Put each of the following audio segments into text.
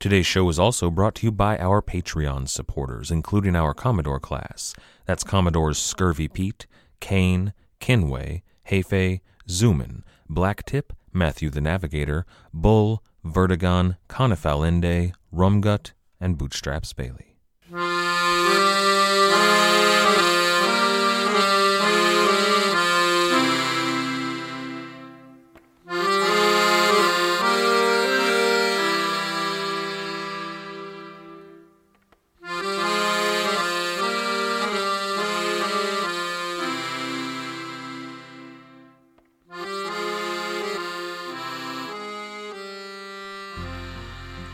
Today's show is also brought to you by our Patreon supporters, including our Commodore class. That's Commodores Scurvy Pete, Kane, Kenway, Hefe, Zoomin, Blacktip, Matthew the Navigator, Bull, Vertigon, Conifal Ende, Rumgut, and Bootstraps Bailey.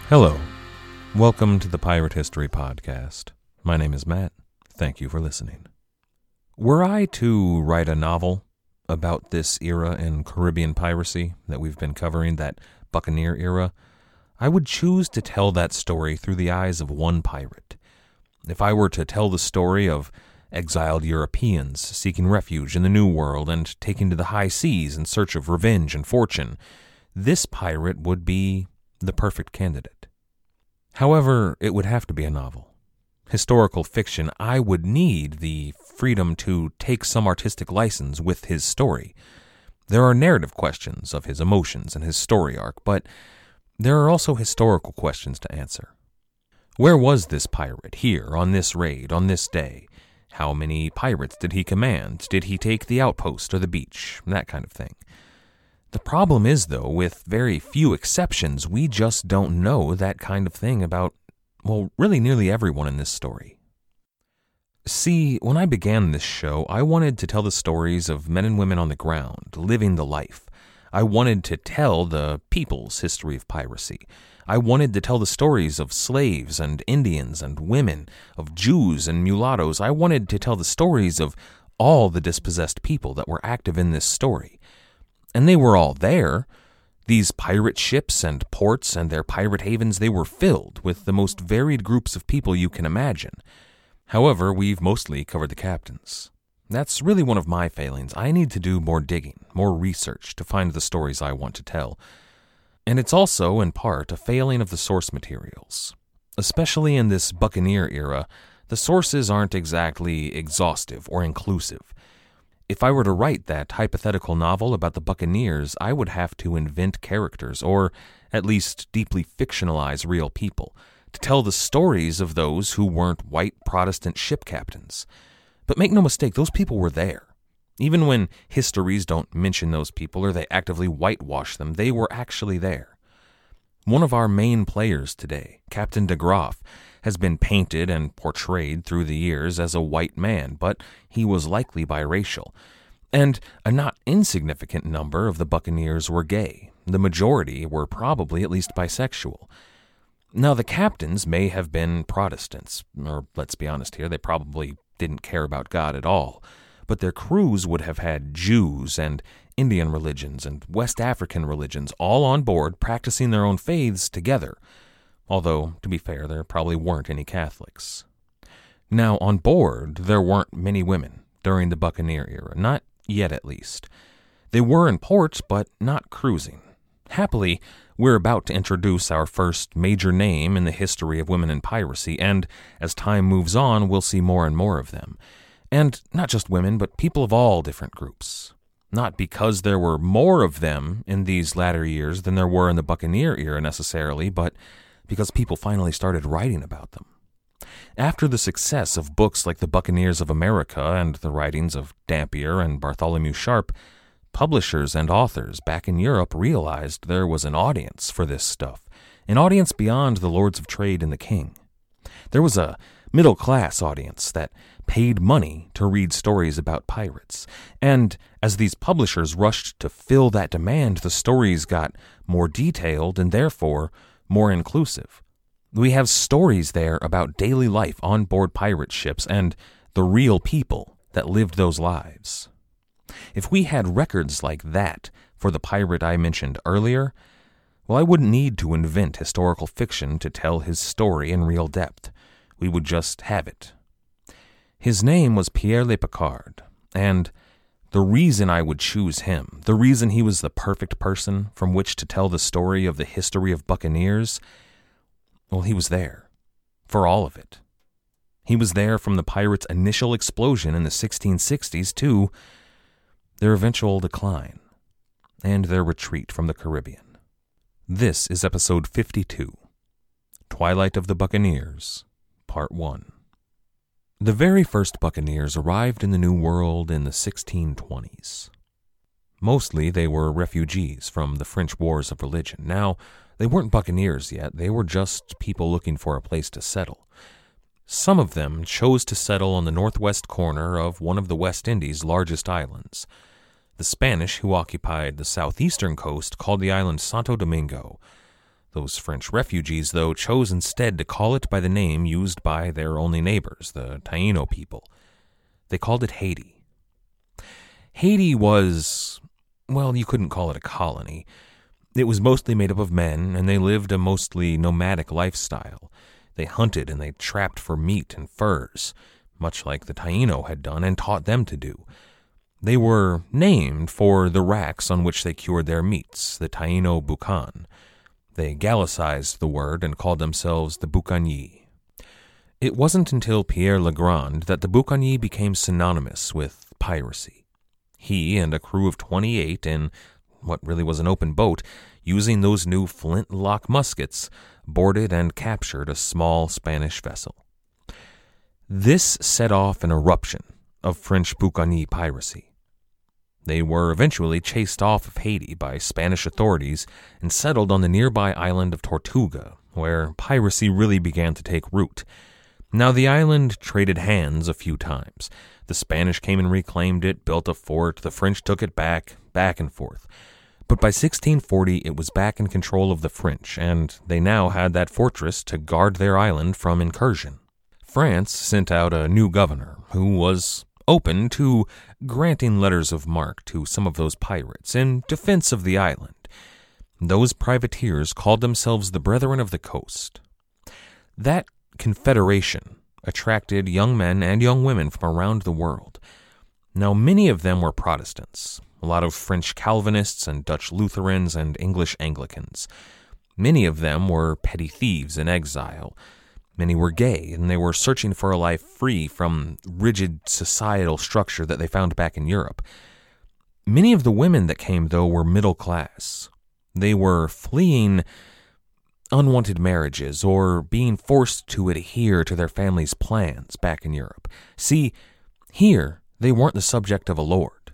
Hello. Welcome to the Pirate History Podcast. My name is Matt. Thank you for listening. Were I to write a novel about this era in Caribbean piracy that we've been covering, that Buccaneer era, I would choose to tell that story through the eyes of one pirate. If I were to tell the story of exiled Europeans seeking refuge in the New World and taking to the high seas in search of revenge and fortune, this pirate would be the perfect candidate. However, it would have to be a novel. Historical fiction, I would need the freedom to take some artistic license with his story. There are narrative questions of his emotions and his story arc, but there are also historical questions to answer. Where was this pirate here, on this raid, on this day? How many pirates did he command? Did he take the outpost or the beach? That kind of thing. The problem is, though, with very few exceptions, we just don't know that kind of thing about, well, really nearly everyone in this story. See, when I began this show, I wanted to tell the stories of men and women on the ground, living the life. I wanted to tell the people's history of piracy. I wanted to tell the stories of slaves and Indians and women, of Jews and mulattoes. I wanted to tell the stories of all the dispossessed people that were active in this story. And they were all there. These pirate ships and ports and their pirate havens, they were filled with the most varied groups of people you can imagine. However, we've mostly covered the captains. That's really one of my failings. I need to do more digging, more research to find the stories I want to tell. And it's also, in part, a failing of the source materials. Especially in this Buccaneer era, the sources aren't exactly exhaustive or inclusive. If I were to write that hypothetical novel about the Buccaneers, I would have to invent characters, or at least deeply fictionalize real people, to tell the stories of those who weren't white Protestant ship captains. But make no mistake, those people were there. Even when histories don't mention those people or they actively whitewash them, they were actually there. One of our main players today, Captain de Graaf, has been painted and portrayed through the years as a white man, but he was likely biracial. And a not insignificant number of the Buccaneers were gay. The majority were probably at least bisexual. Now, the captains may have been Protestants, or let's be honest here, they probably didn't care about God at all. But their crews would have had Jews and Indian religions and West African religions all on board practicing their own faiths together although, to be fair, there probably weren't any Catholics. Now, on board, there weren't many women during the Buccaneer era, not yet at least. They were in ports, but not cruising. Happily, we're about to introduce our first major name in the history of women in piracy, and as time moves on, we'll see more and more of them. And not just women, but people of all different groups. Not because there were more of them in these latter years than there were in the Buccaneer era necessarily, but because people finally started writing about them. After the success of books like The Buccaneers of America and the writings of Dampier and Bartholomew Sharp, publishers and authors back in Europe realized there was an audience for this stuff, an audience beyond the lords of trade and the king. There was a middle class audience that paid money to read stories about pirates. And as these publishers rushed to fill that demand, the stories got more detailed and therefore more inclusive. We have stories there about daily life on board pirate ships and the real people that lived those lives. If we had records like that for the pirate I mentioned earlier, well, I wouldn't need to invent historical fiction to tell his story in real depth. We would just have it. His name was Pierre Le Picard, and the reason I would choose him, the reason he was the perfect person from which to tell the story of the history of buccaneers, well, he was there for all of it. He was there from the pirates' initial explosion in the 1660s to their eventual decline and their retreat from the Caribbean. This is episode 52 Twilight of the Buccaneers, Part 1. The very first buccaneers arrived in the New World in the 1620s. Mostly they were refugees from the French Wars of Religion. Now, they weren't buccaneers yet, they were just people looking for a place to settle. Some of them chose to settle on the northwest corner of one of the West Indies' largest islands. The Spanish who occupied the southeastern coast called the island Santo Domingo. Those French refugees, though, chose instead to call it by the name used by their only neighbors, the Taino people. They called it Haiti. Haiti was, well, you couldn't call it a colony. It was mostly made up of men, and they lived a mostly nomadic lifestyle. They hunted and they trapped for meat and furs, much like the Taino had done and taught them to do. They were named for the racks on which they cured their meats, the Taino Bucan. They Gallicized the word and called themselves the Boucaniers. It wasn't until Pierre Legrand that the Boucaniers became synonymous with piracy. He and a crew of 28 in what really was an open boat, using those new flintlock muskets, boarded and captured a small Spanish vessel. This set off an eruption of French Buccaneer piracy. They were eventually chased off of Haiti by Spanish authorities and settled on the nearby island of Tortuga, where piracy really began to take root. Now, the island traded hands a few times. The Spanish came and reclaimed it, built a fort, the French took it back, back and forth. But by 1640, it was back in control of the French, and they now had that fortress to guard their island from incursion. France sent out a new governor who was open to granting letters of marque to some of those pirates in defense of the island. Those privateers called themselves the Brethren of the Coast. That confederation attracted young men and young women from around the world. Now, many of them were Protestants, a lot of French Calvinists and Dutch Lutherans and English Anglicans. Many of them were petty thieves in exile, Many were gay, and they were searching for a life free from rigid societal structure that they found back in Europe. Many of the women that came, though, were middle class. They were fleeing unwanted marriages or being forced to adhere to their family's plans back in Europe. See, here they weren't the subject of a lord.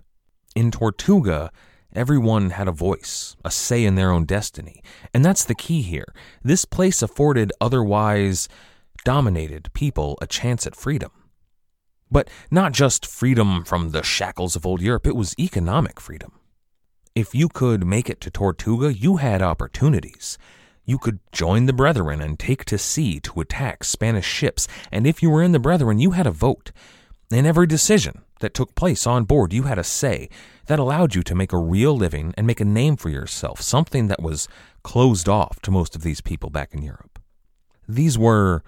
In Tortuga, everyone had a voice, a say in their own destiny. And that's the key here. This place afforded otherwise dominated people a chance at freedom. But not just freedom from the shackles of old Europe, it was economic freedom. If you could make it to Tortuga, you had opportunities. You could join the Brethren and take to sea to attack Spanish ships, and if you were in the Brethren, you had a vote. In every decision that took place on board, you had a say that allowed you to make a real living and make a name for yourself, something that was closed off to most of these people back in Europe. These were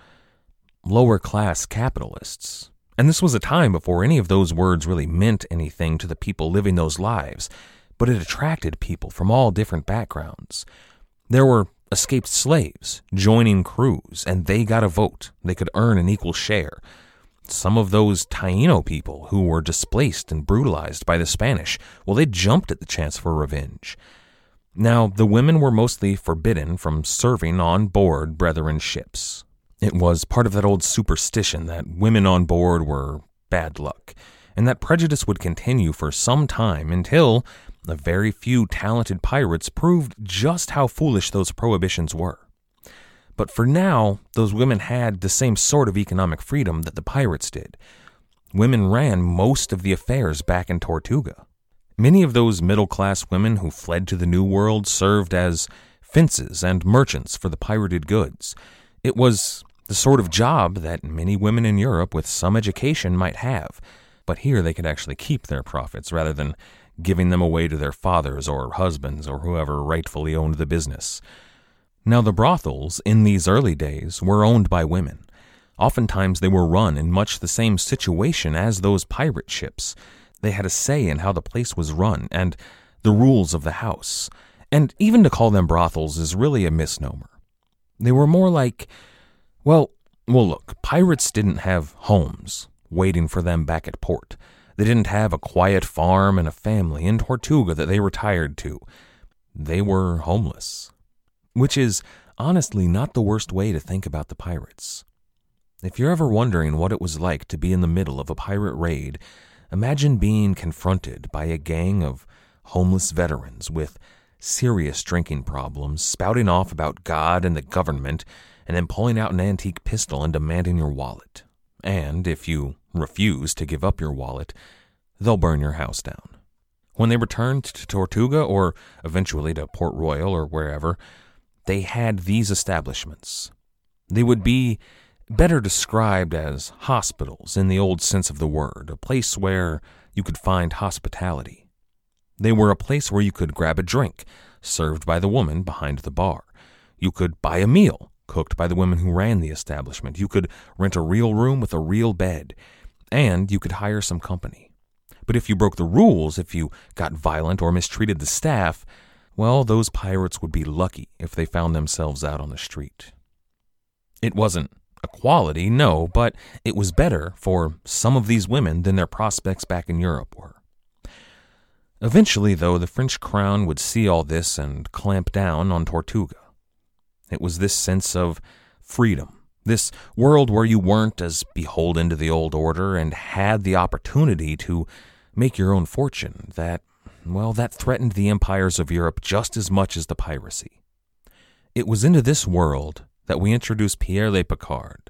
lower class capitalists. And this was a time before any of those words really meant anything to the people living those lives, but it attracted people from all different backgrounds. There were escaped slaves joining crews, and they got a vote. They could earn an equal share. Some of those Taino people who were displaced and brutalized by the Spanish, well, they jumped at the chance for revenge. Now, the women were mostly forbidden from serving on board Brethren ships. It was part of that old superstition that women on board were bad luck, and that prejudice would continue for some time until a very few talented pirates proved just how foolish those prohibitions were. But for now, those women had the same sort of economic freedom that the pirates did. Women ran most of the affairs back in Tortuga. Many of those middle class women who fled to the New World served as fences and merchants for the pirated goods. It was the sort of job that many women in Europe with some education might have, but here they could actually keep their profits rather than giving them away to their fathers or husbands or whoever rightfully owned the business. Now, the brothels in these early days were owned by women. Oftentimes, they were run in much the same situation as those pirate ships. They had a say in how the place was run and the rules of the house. And even to call them brothels is really a misnomer. They were more like, well, well, look, pirates didn't have homes waiting for them back at port. They didn't have a quiet farm and a family in Tortuga that they retired to. They were homeless. Which is honestly not the worst way to think about the pirates. If you're ever wondering what it was like to be in the middle of a pirate raid, imagine being confronted by a gang of homeless veterans with serious drinking problems, spouting off about God and the government, and then pulling out an antique pistol and demanding your wallet. And if you refuse to give up your wallet, they'll burn your house down. When they returned to Tortuga or eventually to Port Royal or wherever, they had these establishments. They would be better described as hospitals in the old sense of the word, a place where you could find hospitality. They were a place where you could grab a drink, served by the woman behind the bar. You could buy a meal, cooked by the women who ran the establishment. You could rent a real room with a real bed, and you could hire some company. But if you broke the rules, if you got violent or mistreated the staff, well, those pirates would be lucky if they found themselves out on the street. It wasn't equality, no, but it was better for some of these women than their prospects back in Europe were. Eventually, though, the French crown would see all this and clamp down on Tortuga. It was this sense of freedom, this world where you weren't as beholden to the old order and had the opportunity to make your own fortune, that, well, that threatened the empires of Europe just as much as the piracy. It was into this world that we introduced Pierre Le Picard.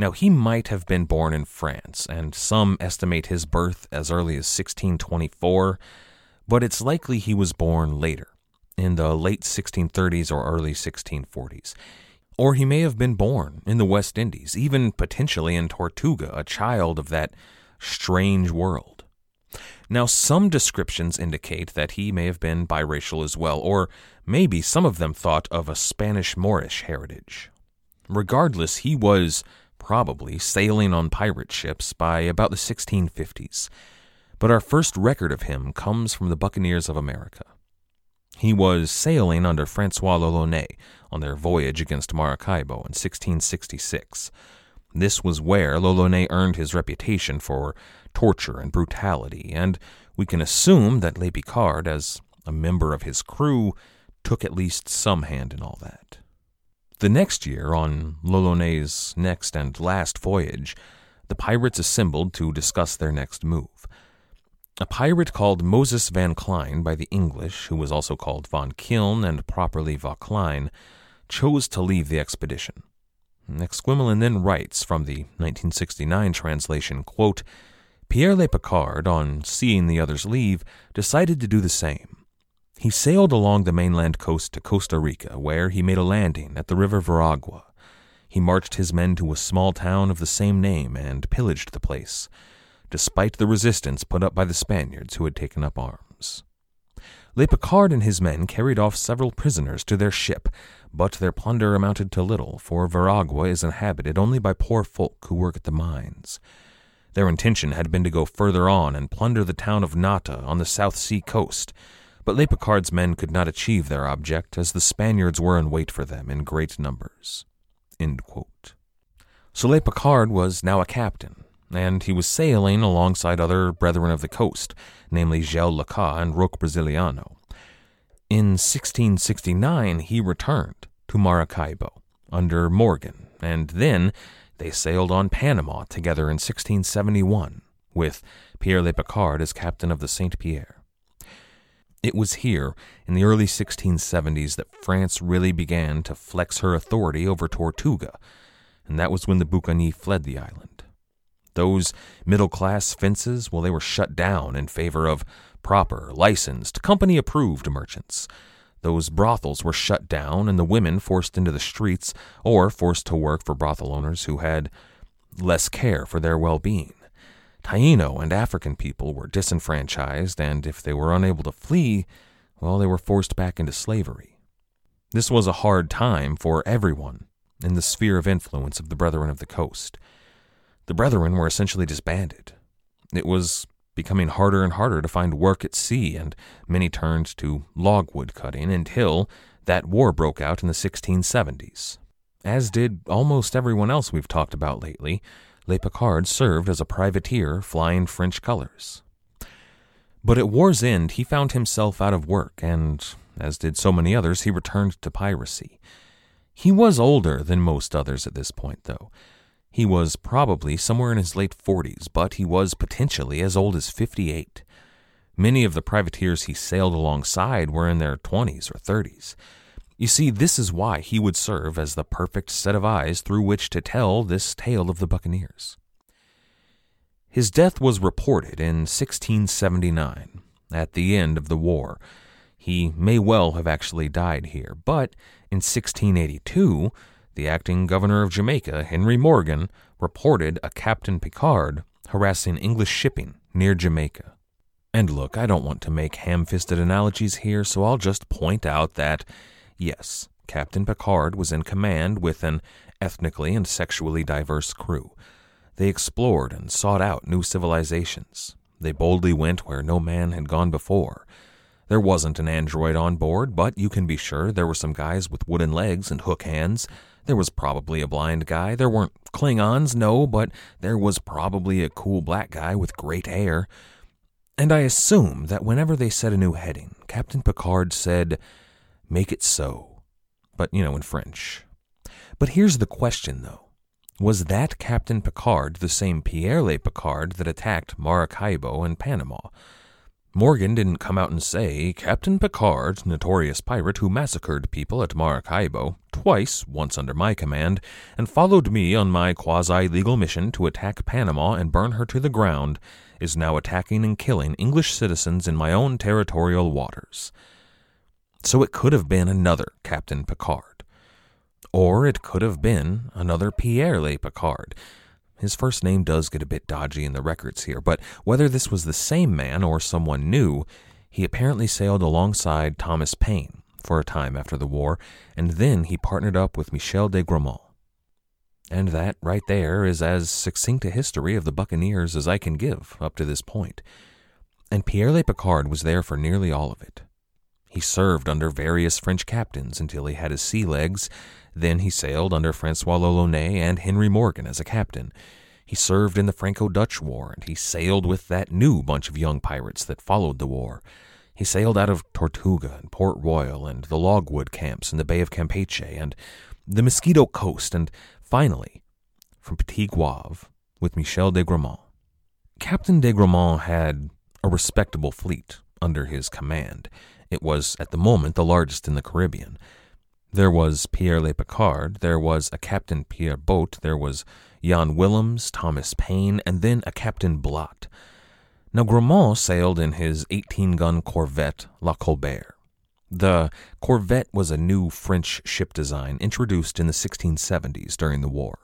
Now, he might have been born in France, and some estimate his birth as early as 1624, but it's likely he was born later, in the late 1630s or early 1640s. Or he may have been born in the West Indies, even potentially in Tortuga, a child of that strange world. Now, some descriptions indicate that he may have been biracial as well, or maybe some of them thought of a Spanish Moorish heritage. Regardless, he was probably sailing on pirate ships by about the 1650s, but our first record of him comes from the Buccaneers of America. He was sailing under Francois l'Olonnais on their voyage against Maracaibo in 1666. This was where l'Olonnais earned his reputation for torture and brutality, and we can assume that Le Picard, as a member of his crew, took at least some hand in all that. The next year, on l'Olonnais's next and last voyage, the pirates assembled to discuss their next move. A pirate called Moses Van Klein by the English, who was also called Von Kiln and properly Vauquelin, chose to leave the expedition. Exquemelin then writes from the 1969 translation, quote, Pierre Le Picard, on seeing the others leave, decided to do the same. He sailed along the mainland coast to Costa Rica, where he made a landing at the river Veragua. He marched his men to a small town of the same name and pillaged the place despite the resistance put up by the Spaniards who had taken up arms. Le Picard and his men carried off several prisoners to their ship, but their plunder amounted to little, for Veragua is inhabited only by poor folk who work at the mines. Their intention had been to go further on and plunder the town of Nata on the South Sea coast, but Le Picard's men could not achieve their object, as the Spaniards were in wait for them in great numbers. So Le Picard was now a captain, and he was sailing alongside other brethren of the coast, namely João Lacá and Roque Brasiliano. In 1669, he returned to Maracaibo under Morgan, and then they sailed on Panama together in 1671, with Pierre Le Picard as captain of the Saint Pierre. It was here, in the early 1670s, that France really began to flex her authority over Tortuga, and that was when the Boucaniers fled the island. Those middle class fences, well, they were shut down in favor of proper, licensed, company approved merchants. Those brothels were shut down and the women forced into the streets or forced to work for brothel owners who had less care for their well being. Taino and African people were disenfranchised, and if they were unable to flee, well, they were forced back into slavery. This was a hard time for everyone in the sphere of influence of the Brethren of the Coast. The Brethren were essentially disbanded. It was becoming harder and harder to find work at sea, and many turned to logwood cutting until that war broke out in the 1670s. As did almost everyone else we've talked about lately, Le Picard served as a privateer flying French colors. But at war's end, he found himself out of work, and, as did so many others, he returned to piracy. He was older than most others at this point, though. He was probably somewhere in his late 40s, but he was potentially as old as 58. Many of the privateers he sailed alongside were in their 20s or 30s. You see, this is why he would serve as the perfect set of eyes through which to tell this tale of the buccaneers. His death was reported in 1679, at the end of the war. He may well have actually died here, but in 1682, the acting governor of Jamaica, Henry Morgan, reported a Captain Picard harassing English shipping near Jamaica. And look, I don't want to make ham fisted analogies here, so I'll just point out that Yes, Captain Picard was in command with an ethnically and sexually diverse crew. They explored and sought out new civilizations. They boldly went where no man had gone before. There wasn't an android on board, but you can be sure there were some guys with wooden legs and hook hands. There was probably a blind guy. There weren't Klingons, no, but there was probably a cool black guy with great hair. And I assume that whenever they set a new heading, Captain Picard said, Make it so. But, you know, in French. But here's the question, though. Was that Captain Picard the same Pierre Le Picard that attacked Maracaibo and Panama? Morgan didn't come out and say, Captain Picard, notorious pirate who massacred people at Maracaibo, twice, once under my command, and followed me on my quasi legal mission to attack Panama and burn her to the ground, is now attacking and killing English citizens in my own territorial waters. So it could have been another Captain Picard. Or it could have been another Pierre Le Picard. His first name does get a bit dodgy in the records here, but whether this was the same man or someone new, he apparently sailed alongside Thomas Paine for a time after the war, and then he partnered up with Michel de Grammont. And that, right there, is as succinct a history of the Buccaneers as I can give up to this point. And Pierre Le Picard was there for nearly all of it. He served under various French captains until he had his sea legs. Then he sailed under Francois l'Olonnais and Henry Morgan as a captain. He served in the Franco Dutch War, and he sailed with that new bunch of young pirates that followed the war. He sailed out of Tortuga and Port Royal and the logwood camps in the Bay of Campeche and the Mosquito Coast, and finally, from Petit Goave with Michel de Grammont. Captain de Grammont had a respectable fleet under his command. It was, at the moment, the largest in the Caribbean. There was Pierre Le Picard, there was a Captain Pierre Botte, there was Jan Willems, Thomas Paine, and then a Captain Blot. Now, Grammont sailed in his 18 gun corvette La Colbert. The corvette was a new French ship design introduced in the 1670s during the war.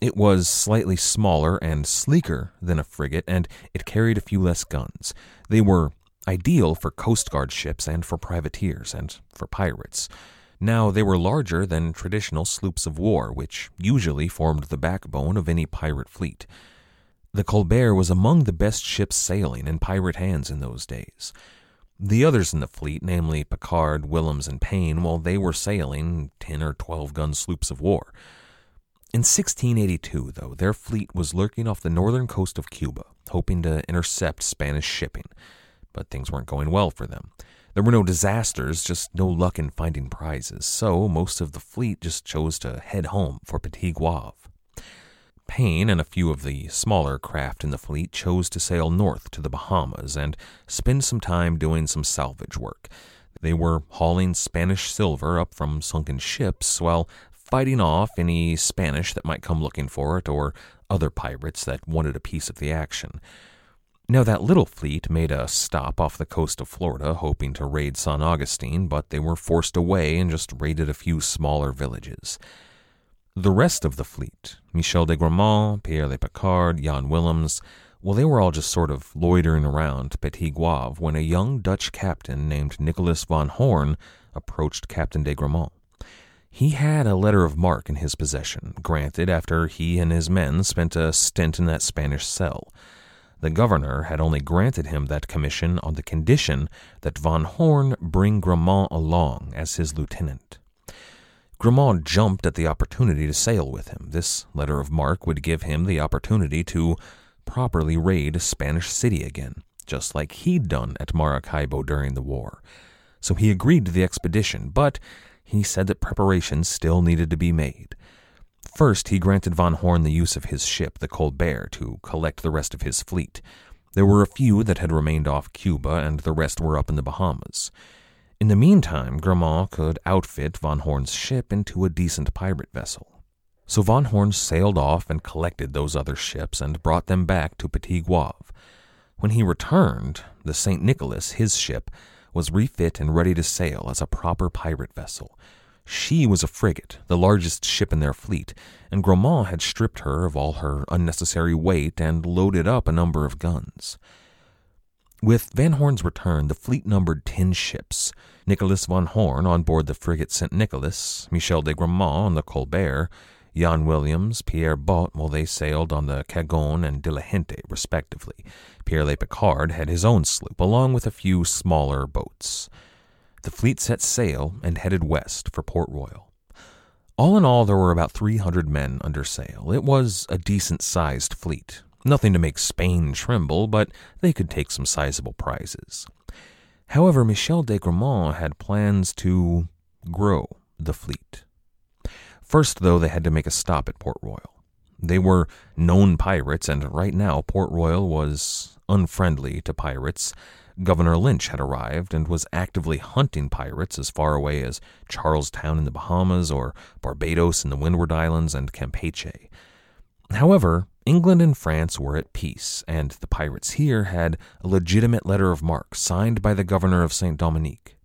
It was slightly smaller and sleeker than a frigate, and it carried a few less guns. They were ideal for Coast Guard ships and for privateers and for pirates. Now, they were larger than traditional sloops of war, which usually formed the backbone of any pirate fleet. The Colbert was among the best ships sailing in pirate hands in those days. The others in the fleet, namely Picard, Willems, and Paine, well, they were sailing 10 or 12 gun sloops of war. In 1682, though, their fleet was lurking off the northern coast of Cuba, hoping to intercept Spanish shipping but things weren't going well for them. There were no disasters, just no luck in finding prizes, so most of the fleet just chose to head home for Petit Goave. Paine and a few of the smaller craft in the fleet chose to sail north to the Bahamas and spend some time doing some salvage work. They were hauling Spanish silver up from sunken ships while fighting off any Spanish that might come looking for it or other pirates that wanted a piece of the action. Now, that little fleet made a stop off the coast of Florida, hoping to raid San Augustine, but they were forced away and just raided a few smaller villages. The rest of the fleet, Michel de Grammont, Pierre Le Picard, Jan Willems, well, they were all just sort of loitering around Petit Goave when a young Dutch captain named Nicholas von Horn approached Captain de Grammont. He had a letter of marque in his possession, granted after he and his men spent a stint in that Spanish cell. The governor had only granted him that commission on the condition that von Horn bring Grammont along as his lieutenant. Grammont jumped at the opportunity to sail with him. This letter of marque would give him the opportunity to properly raid a Spanish city again, just like he'd done at Maracaibo during the war. So he agreed to the expedition, but he said that preparations still needed to be made. First, he granted von Horn the use of his ship, the Colbert, to collect the rest of his fleet. There were a few that had remained off Cuba, and the rest were up in the Bahamas. In the meantime, Grammont could outfit von Horn's ship into a decent pirate vessel. So von Horn sailed off and collected those other ships and brought them back to Petit Goave. When he returned, the St. Nicholas, his ship, was refit and ready to sail as a proper pirate vessel, she was a frigate, the largest ship in their fleet, and Grammont had stripped her of all her unnecessary weight and loaded up a number of guns. With Van Horn's return, the fleet numbered ten ships. Nicholas von Horn on board the frigate St. Nicholas, Michel de Grammont on the Colbert, Jan Willems, Pierre Bott, while they sailed on the Cagon and Diligente, respectively. Pierre Le Picard had his own sloop, along with a few smaller boats the fleet set sail and headed west for Port Royal. All in all, there were about 300 men under sail. It was a decent sized fleet. Nothing to make Spain tremble, but they could take some sizable prizes. However, Michel de Grammont had plans to grow the fleet. First, though, they had to make a stop at Port Royal. They were known pirates, and right now Port Royal was unfriendly to pirates, Governor Lynch had arrived and was actively hunting pirates as far away as Charlestown in the Bahamas or Barbados in the Windward Islands and Campeche. However, England and France were at peace, and the pirates here had a legitimate letter of marque signed by the governor of Saint Dominique.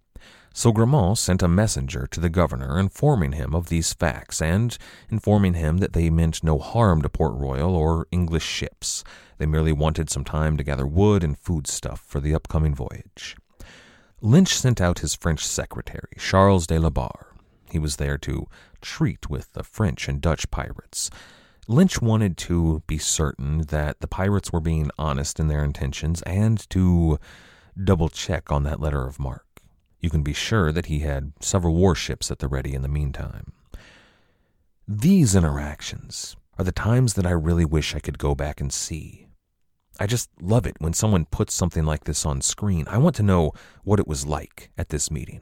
So Grammont sent a messenger to the governor informing him of these facts and informing him that they meant no harm to Port Royal or English ships, they merely wanted some time to gather wood and foodstuff for the upcoming voyage. Lynch sent out his French secretary, Charles de la Barre. He was there to treat with the French and Dutch pirates. Lynch wanted to be certain that the pirates were being honest in their intentions and to double check on that letter of marque. You can be sure that he had several warships at the ready in the meantime. These interactions are the times that I really wish I could go back and see. I just love it when someone puts something like this on screen. I want to know what it was like at this meeting.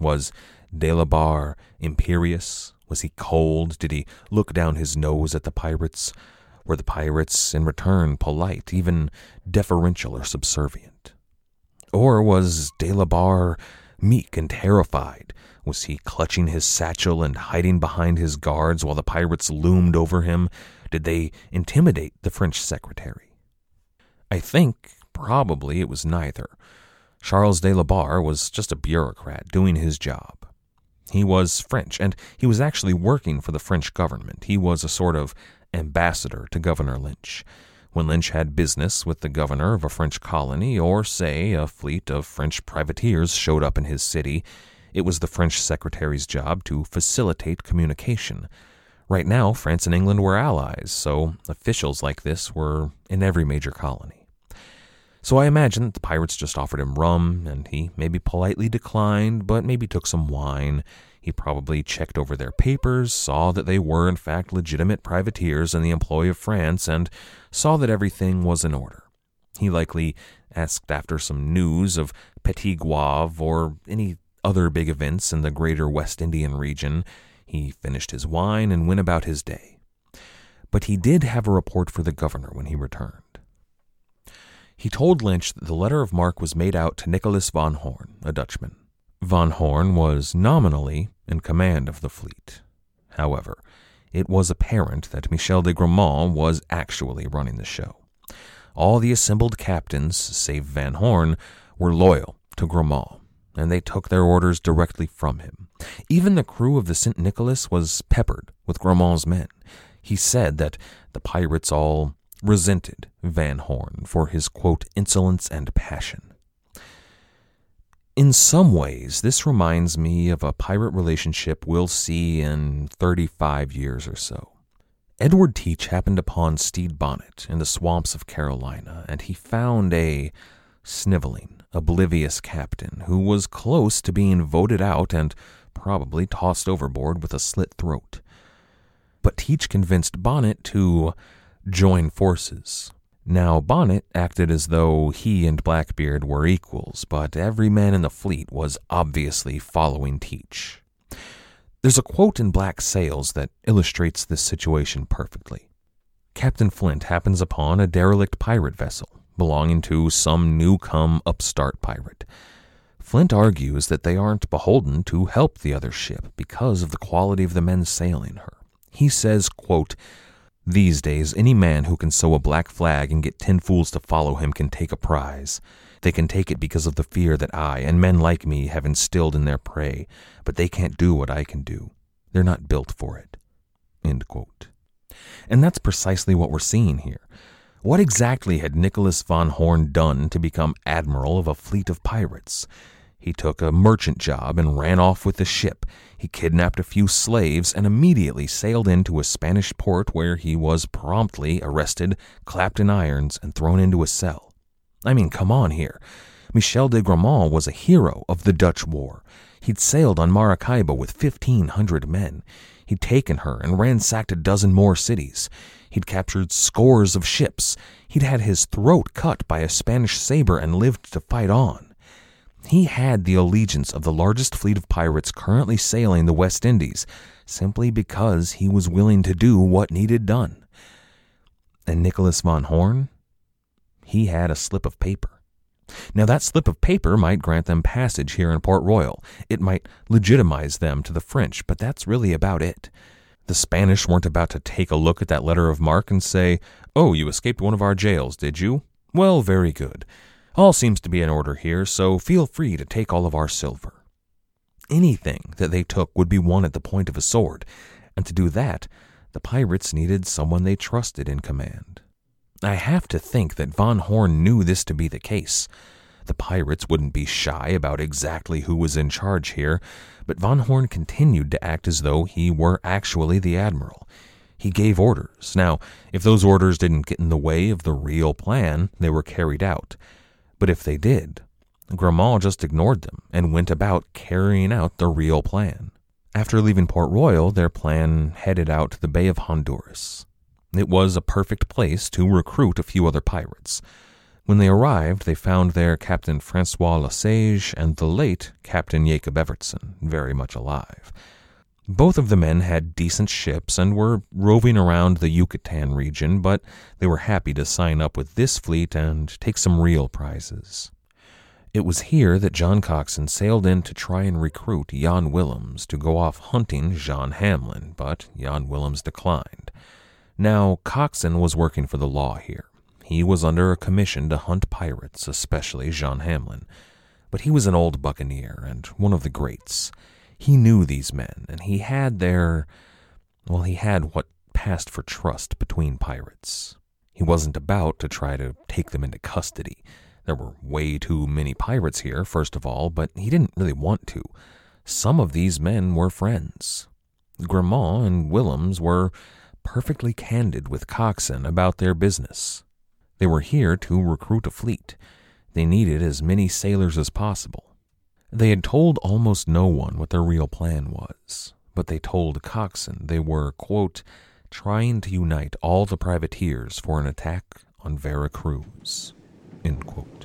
Was De La Barre imperious? Was he cold? Did he look down his nose at the pirates? Were the pirates, in return, polite, even deferential or subservient? Or was De La Barre meek and terrified? Was he clutching his satchel and hiding behind his guards while the pirates loomed over him? Did they intimidate the French secretary? I think probably it was neither. Charles de la Barre was just a bureaucrat doing his job. He was French, and he was actually working for the French government. He was a sort of ambassador to Governor Lynch. When Lynch had business with the governor of a French colony, or, say, a fleet of French privateers showed up in his city, it was the French secretary's job to facilitate communication. Right now, France and England were allies, so officials like this were in every major colony. So I imagine the pirates just offered him rum, and he maybe politely declined, but maybe took some wine. He probably checked over their papers, saw that they were in fact legitimate privateers in the employ of France, and saw that everything was in order. He likely asked after some news of Petit Goave or any other big events in the greater West Indian region. He finished his wine and went about his day. but he did have a report for the governor when he returned. He told Lynch that the letter of marque was made out to Nicholas von Horn, a Dutchman. Von Horn was nominally in command of the fleet. However, it was apparent that Michel de Grammont was actually running the show. All the assembled captains, save Van Horn, were loyal to Grammont, and they took their orders directly from him. Even the crew of the St. Nicholas was peppered with Grammont's men. He said that the pirates all resented Van Horn for his, quote, insolence and passion. In some ways, this reminds me of a pirate relationship we'll see in 35 years or so. Edward Teach happened upon Stede Bonnet in the swamps of Carolina, and he found a sniveling, oblivious captain who was close to being voted out and probably tossed overboard with a slit throat. But Teach convinced Bonnet to join forces. Now, Bonnet acted as though he and Blackbeard were equals, but every man in the fleet was obviously following Teach. There's a quote in Black Sails that illustrates this situation perfectly. Captain Flint happens upon a derelict pirate vessel belonging to some new come upstart pirate. Flint argues that they aren't beholden to help the other ship because of the quality of the men sailing her. He says, quote, these days, any man who can sew a black flag and get ten fools to follow him can take a prize. They can take it because of the fear that I and men like me have instilled in their prey, but they can't do what I can do. They're not built for it. And that's precisely what we're seeing here. What exactly had Nicholas von Horn done to become admiral of a fleet of pirates? He took a merchant job and ran off with the ship. He kidnapped a few slaves and immediately sailed into a Spanish port where he was promptly arrested, clapped in irons, and thrown into a cell. I mean, come on here. Michel de Grammont was a hero of the Dutch War. He'd sailed on Maracaibo with 1,500 men. He'd taken her and ransacked a dozen more cities. He'd captured scores of ships. He'd had his throat cut by a Spanish saber and lived to fight on. He had the allegiance of the largest fleet of pirates currently sailing the West Indies simply because he was willing to do what needed done. And Nicholas von Horn? He had a slip of paper. Now, that slip of paper might grant them passage here in Port Royal. It might legitimize them to the French, but that's really about it. The Spanish weren't about to take a look at that letter of marque and say, Oh, you escaped one of our jails, did you? Well, very good. All seems to be in order here, so feel free to take all of our silver. Anything that they took would be won at the point of a sword, and to do that, the pirates needed someone they trusted in command. I have to think that Von Horn knew this to be the case. The pirates wouldn't be shy about exactly who was in charge here, but Von Horn continued to act as though he were actually the admiral. He gave orders. Now, if those orders didn't get in the way of the real plan, they were carried out. But if they did, Grammont just ignored them and went about carrying out the real plan. After leaving Port Royal, their plan headed out to the Bay of Honduras. It was a perfect place to recruit a few other pirates. When they arrived, they found there Captain Francois Lesage and the late Captain Jacob Evertson, very much alive. Both of the men had decent ships and were roving around the Yucatan region, but they were happy to sign up with this fleet and take some real prizes. It was here that John Coxon sailed in to try and recruit Jan Willems to go off hunting Jean Hamlin, but Jan Willems declined. Now, Coxon was working for the law here. He was under a commission to hunt pirates, especially Jean Hamlin. But he was an old buccaneer and one of the greats. He knew these men, and he had their. Well, he had what passed for trust between pirates. He wasn't about to try to take them into custody. There were way too many pirates here, first of all, but he didn't really want to. Some of these men were friends. Grammont and Willems were perfectly candid with Coxon about their business. They were here to recruit a fleet. They needed as many sailors as possible. They had told almost no one what their real plan was, but they told Coxon they were, quote, trying to unite all the privateers for an attack on Vera Cruz, end quote.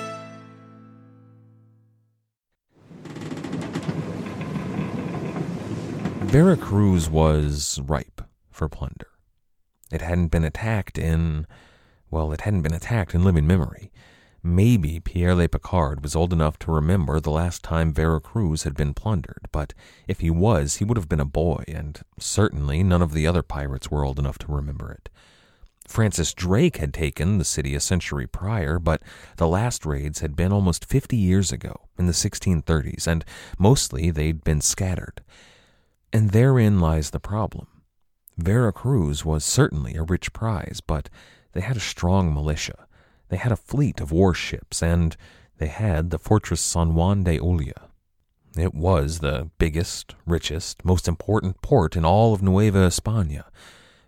Veracruz was ripe for plunder. It hadn't been attacked in, well, it hadn't been attacked in living memory. Maybe Pierre Le Picard was old enough to remember the last time Veracruz had been plundered, but if he was, he would have been a boy, and certainly none of the other pirates were old enough to remember it. Francis Drake had taken the city a century prior, but the last raids had been almost 50 years ago, in the 1630s, and mostly they'd been scattered. And therein lies the problem. Veracruz was certainly a rich prize, but they had a strong militia. They had a fleet of warships, and they had the fortress San Juan de Ulua. It was the biggest, richest, most important port in all of Nueva España.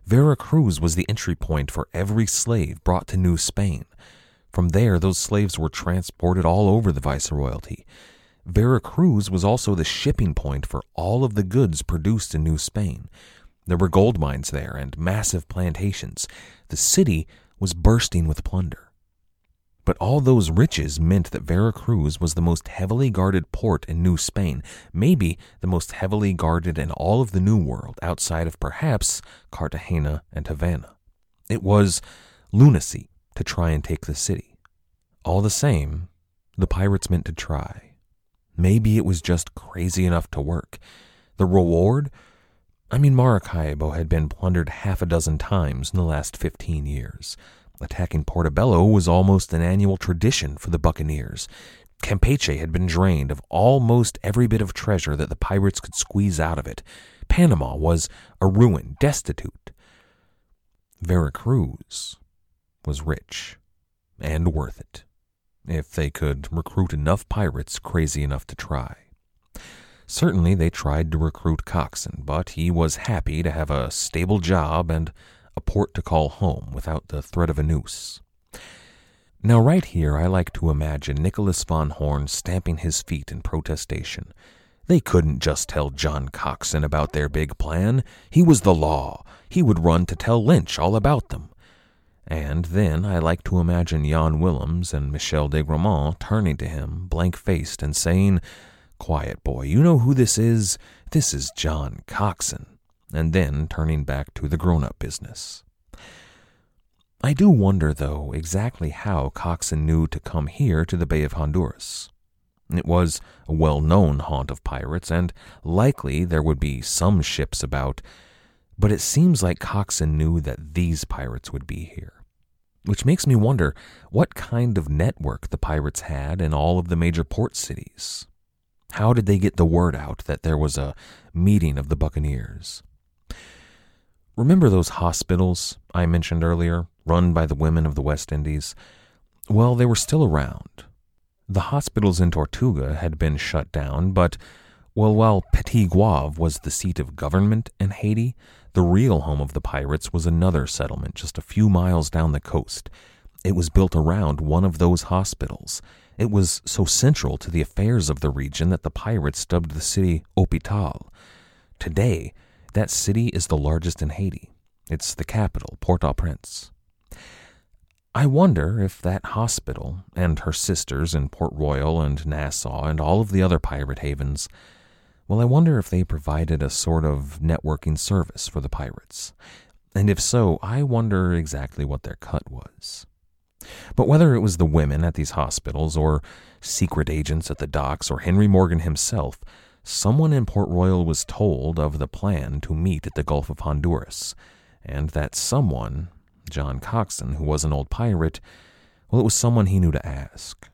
Veracruz was the entry point for every slave brought to New Spain. From there, those slaves were transported all over the Viceroyalty. Veracruz was also the shipping point for all of the goods produced in New Spain. There were gold mines there and massive plantations. The city was bursting with plunder. But all those riches meant that Veracruz was the most heavily guarded port in New Spain, maybe the most heavily guarded in all of the New World, outside of perhaps Cartagena and Havana. It was lunacy to try and take the city. All the same, the pirates meant to try. Maybe it was just crazy enough to work. The reward? I mean, Maracaibo had been plundered half a dozen times in the last 15 years. Attacking Portobello was almost an annual tradition for the buccaneers. Campeche had been drained of almost every bit of treasure that the pirates could squeeze out of it. Panama was a ruin, destitute. Veracruz was rich and worth it if they could recruit enough pirates crazy enough to try. Certainly, they tried to recruit Coxon, but he was happy to have a stable job and a port to call home without the threat of a noose. Now, right here, I like to imagine Nicholas von Horn stamping his feet in protestation. They couldn't just tell John Coxon about their big plan. He was the law. He would run to tell Lynch all about them. And then I like to imagine Jan Willems and Michel de Grammont turning to him, blank faced, and saying, Quiet, boy, you know who this is? This is John Coxon. And then turning back to the grown up business. I do wonder, though, exactly how Coxon knew to come here to the Bay of Honduras. It was a well known haunt of pirates, and likely there would be some ships about, but it seems like Coxon knew that these pirates would be here. Which makes me wonder what kind of network the pirates had in all of the major port cities. How did they get the word out that there was a meeting of the Buccaneers? Remember those hospitals I mentioned earlier, run by the women of the West Indies? Well, they were still around. The hospitals in Tortuga had been shut down, but well, while Petit Goave was the seat of government in Haiti, the real home of the pirates was another settlement just a few miles down the coast. It was built around one of those hospitals. It was so central to the affairs of the region that the pirates dubbed the city Hopital. Today, that city is the largest in Haiti. It's the capital, Port au Prince. I wonder if that hospital and her sisters in Port Royal and Nassau and all of the other pirate havens, well, I wonder if they provided a sort of networking service for the pirates. And if so, I wonder exactly what their cut was. But whether it was the women at these hospitals, or secret agents at the docks, or Henry Morgan himself, someone in Port Royal was told of the plan to meet at the Gulf of Honduras, and that someone, John Coxon, who was an old pirate, well, it was someone he knew to ask.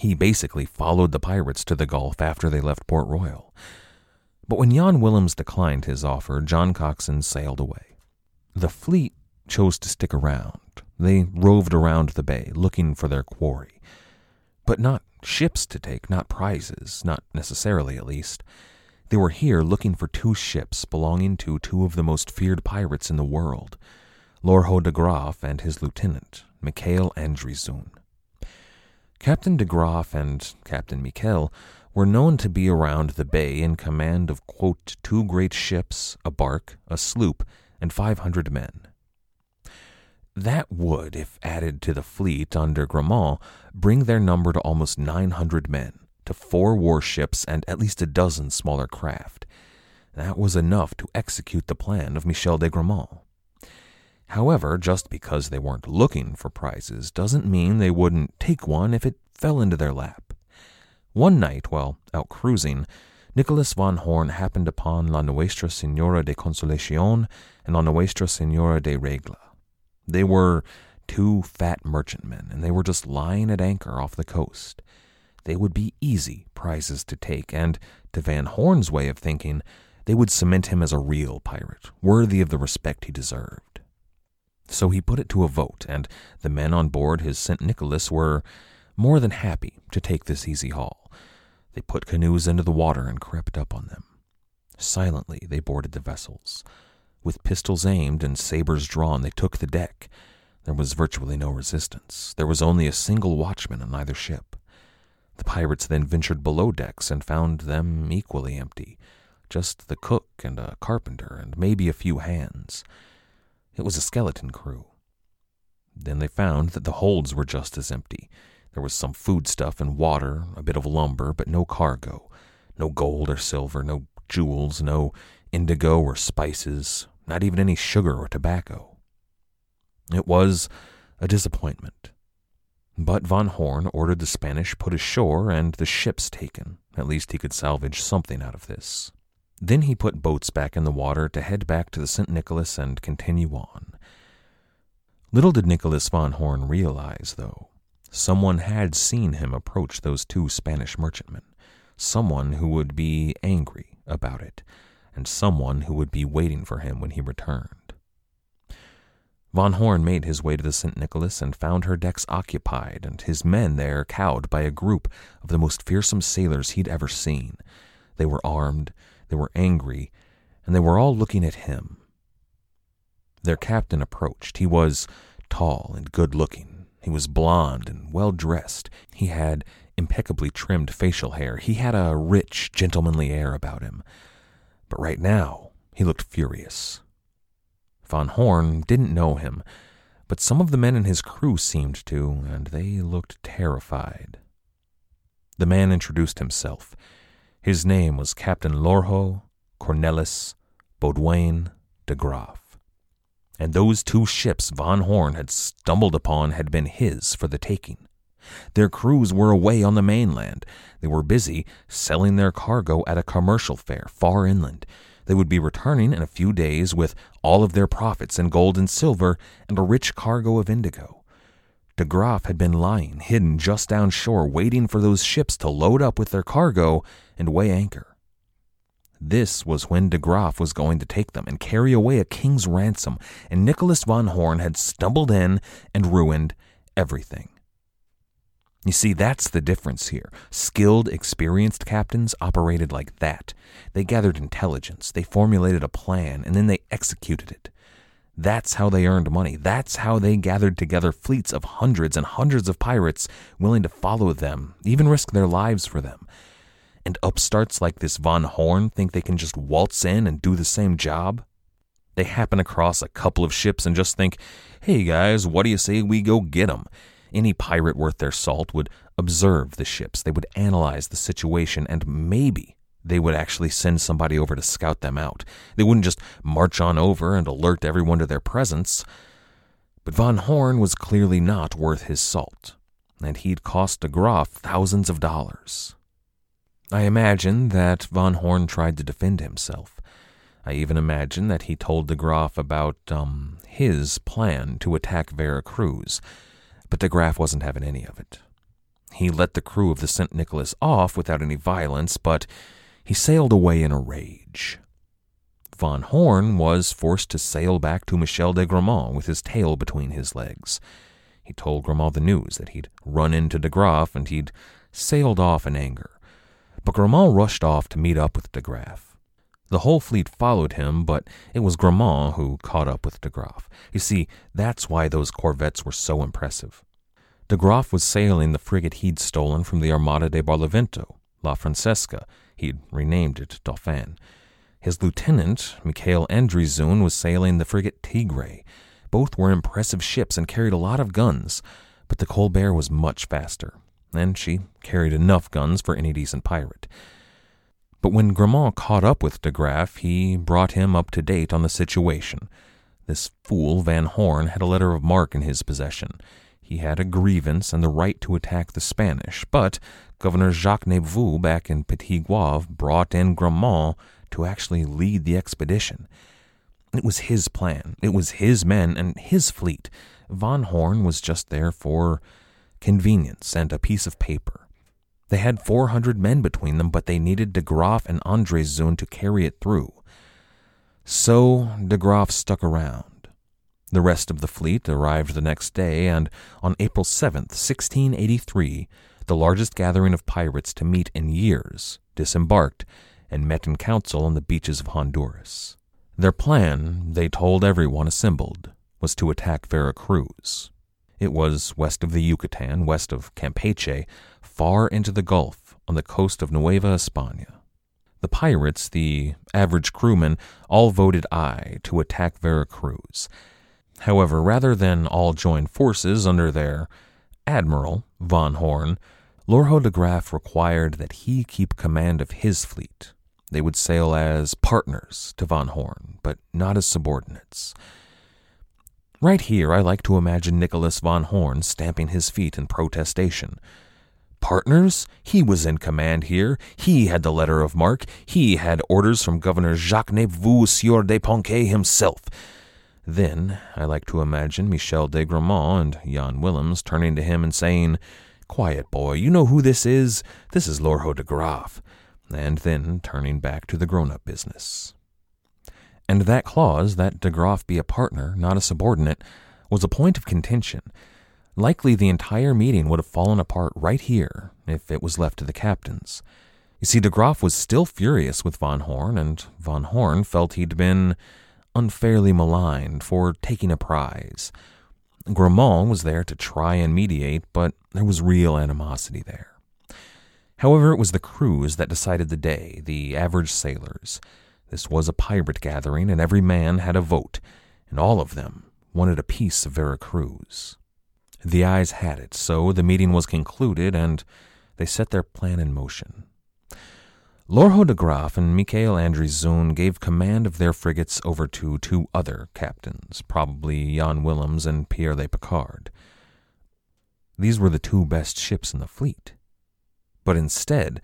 He basically followed the pirates to the Gulf after they left Port Royal. But when Jan Willems declined his offer, John Coxon sailed away. The fleet chose to stick around. They roved around the bay, looking for their quarry. But not ships to take, not prizes, not necessarily at least. They were here looking for two ships belonging to two of the most feared pirates in the world Lorho de Graaf and his lieutenant, Mikhail Andrieszoon. Captain de Graaf and Captain Mikhail were known to be around the bay in command of, quote, two great ships, a bark, a sloop, and 500 men. That would, if added to the fleet under Grammont, bring their number to almost 900 men, to four warships and at least a dozen smaller craft. That was enough to execute the plan of Michel de Gramont. However, just because they weren't looking for prizes doesn't mean they wouldn't take one if it fell into their lap. One night, while out cruising, Nicholas von Horn happened upon La Nuestra Senora de Consolacion and La Nuestra Senora de Regla. They were two fat merchantmen, and they were just lying at anchor off the coast. They would be easy prizes to take, and, to Van Horn's way of thinking, they would cement him as a real pirate, worthy of the respect he deserved. So he put it to a vote, and the men on board his St. Nicholas were more than happy to take this easy haul. They put canoes into the water and crept up on them. Silently they boarded the vessels. With pistols aimed and sabers drawn, they took the deck. There was virtually no resistance. There was only a single watchman on either ship. The pirates then ventured below decks and found them equally empty. Just the cook and a carpenter and maybe a few hands. It was a skeleton crew. Then they found that the holds were just as empty. There was some foodstuff and water, a bit of lumber, but no cargo. No gold or silver, no jewels, no indigo or spices, not even any sugar or tobacco. It was a disappointment. But von Horn ordered the Spanish put ashore and the ships taken. At least he could salvage something out of this. Then he put boats back in the water to head back to the St. Nicholas and continue on. Little did Nicholas von Horn realize, though, someone had seen him approach those two Spanish merchantmen, someone who would be angry about it, and someone who would be waiting for him when he returned. Von Horn made his way to the St. Nicholas and found her decks occupied and his men there cowed by a group of the most fearsome sailors he'd ever seen. They were armed, they were angry, and they were all looking at him. Their captain approached. He was tall and good looking. He was blond and well dressed. He had impeccably trimmed facial hair. He had a rich, gentlemanly air about him. But right now, he looked furious. Von Horn didn't know him, but some of the men in his crew seemed to, and they looked terrified. The man introduced himself. His name was Captain Lorho Cornelis Baudouin de Graaf. And those two ships Von Horn had stumbled upon had been his for the taking. Their crews were away on the mainland. They were busy selling their cargo at a commercial fair far inland. They would be returning in a few days with all of their profits in gold and silver and a rich cargo of indigo. De Graaf had been lying hidden just down shore, waiting for those ships to load up with their cargo and weigh anchor. This was when de Graaf was going to take them and carry away a king's ransom, and Nicholas von Horn had stumbled in and ruined everything. You see, that's the difference here. Skilled, experienced captains operated like that. They gathered intelligence, they formulated a plan, and then they executed it. That's how they earned money. That's how they gathered together fleets of hundreds and hundreds of pirates willing to follow them, even risk their lives for them. And upstarts like this Von Horn think they can just waltz in and do the same job? They happen across a couple of ships and just think, hey guys, what do you say we go get 'em? Any pirate worth their salt would observe the ships, they would analyze the situation, and maybe they would actually send somebody over to scout them out. They wouldn't just march on over and alert everyone to their presence. But Von Horn was clearly not worth his salt, and he'd cost de Graaf thousands of dollars. I imagine that Von Horn tried to defend himself. I even imagine that he told de Graaf about, um, his plan to attack Vera Cruz, but de Graaf wasn't having any of it. He let the crew of the St. Nicholas off without any violence, but he sailed away in a rage. Von Horn was forced to sail back to Michel de Gramont with his tail between his legs. He told Gramont the news that he'd run into de Graaf and he'd sailed off in anger. But Gramont rushed off to meet up with de Graaf. The whole fleet followed him, but it was Gramont who caught up with de Graaf. You see, that's why those corvettes were so impressive. De Graaf was sailing the frigate he'd stolen from the Armada de Barlovento, La Francesca. He'd renamed it Dauphin. His lieutenant, Mikhail Andrieszoon, was sailing the frigate Tigre. Both were impressive ships and carried a lot of guns, but the Colbert was much faster, and she carried enough guns for any decent pirate. But when Gramont caught up with de Graaf, he brought him up to date on the situation. This fool Van Horn had a letter of marque in his possession. He had a grievance and the right to attack the Spanish, but Governor Jacques Nepveux back in Petit Goave brought in Gramont to actually lead the expedition. It was his plan, it was his men and his fleet. Von Horn was just there for convenience and a piece of paper. They had 400 men between them, but they needed de Graaf and Andrieszoon to carry it through. So de Graaf stuck around. The rest of the fleet arrived the next day, and on April 7th, 1683, the largest gathering of pirates to meet in years disembarked and met in council on the beaches of Honduras. Their plan, they told everyone assembled, was to attack Vera Cruz. It was west of the Yucatan, west of Campeche, far into the Gulf on the coast of Nueva España. The pirates, the average crewmen, all voted aye to attack Vera Cruz. However, rather than all join forces under their admiral, Von Horn, Lorho de Graaf required that he keep command of his fleet. They would sail as partners to Von Horn, but not as subordinates. Right here, I like to imagine Nicholas von Horn stamping his feet in protestation. Partners? He was in command here. He had the letter of marque. He had orders from Governor Jacques Nepveux Sieur de Pouançay himself. Then I like to imagine Michel de Gramont and Jan Willems turning to him and saying, Quiet, boy, you know who this is? This is Lorho de Graaf. And then turning back to the grown up business. And that clause, that de Graaf be a partner, not a subordinate, was a point of contention. Likely the entire meeting would have fallen apart right here if it was left to the captains. You see, de Graaf was still furious with Von Horn, and Von Horn felt he'd been unfairly maligned for taking a prize. Gramont was there to try and mediate, but there was real animosity there. However, it was the crews that decided the day, the average sailors. This was a pirate gathering, and every man had a vote, and all of them wanted a piece of Vera Cruz. The ayes had it, so the meeting was concluded, and they set their plan in motion. Lorho de Graaf and Mikhail Andrieszoon gave command of their frigates over to two other captains, probably Jan Willems and Pierre Le Picard. These were the two best ships in the fleet. But instead,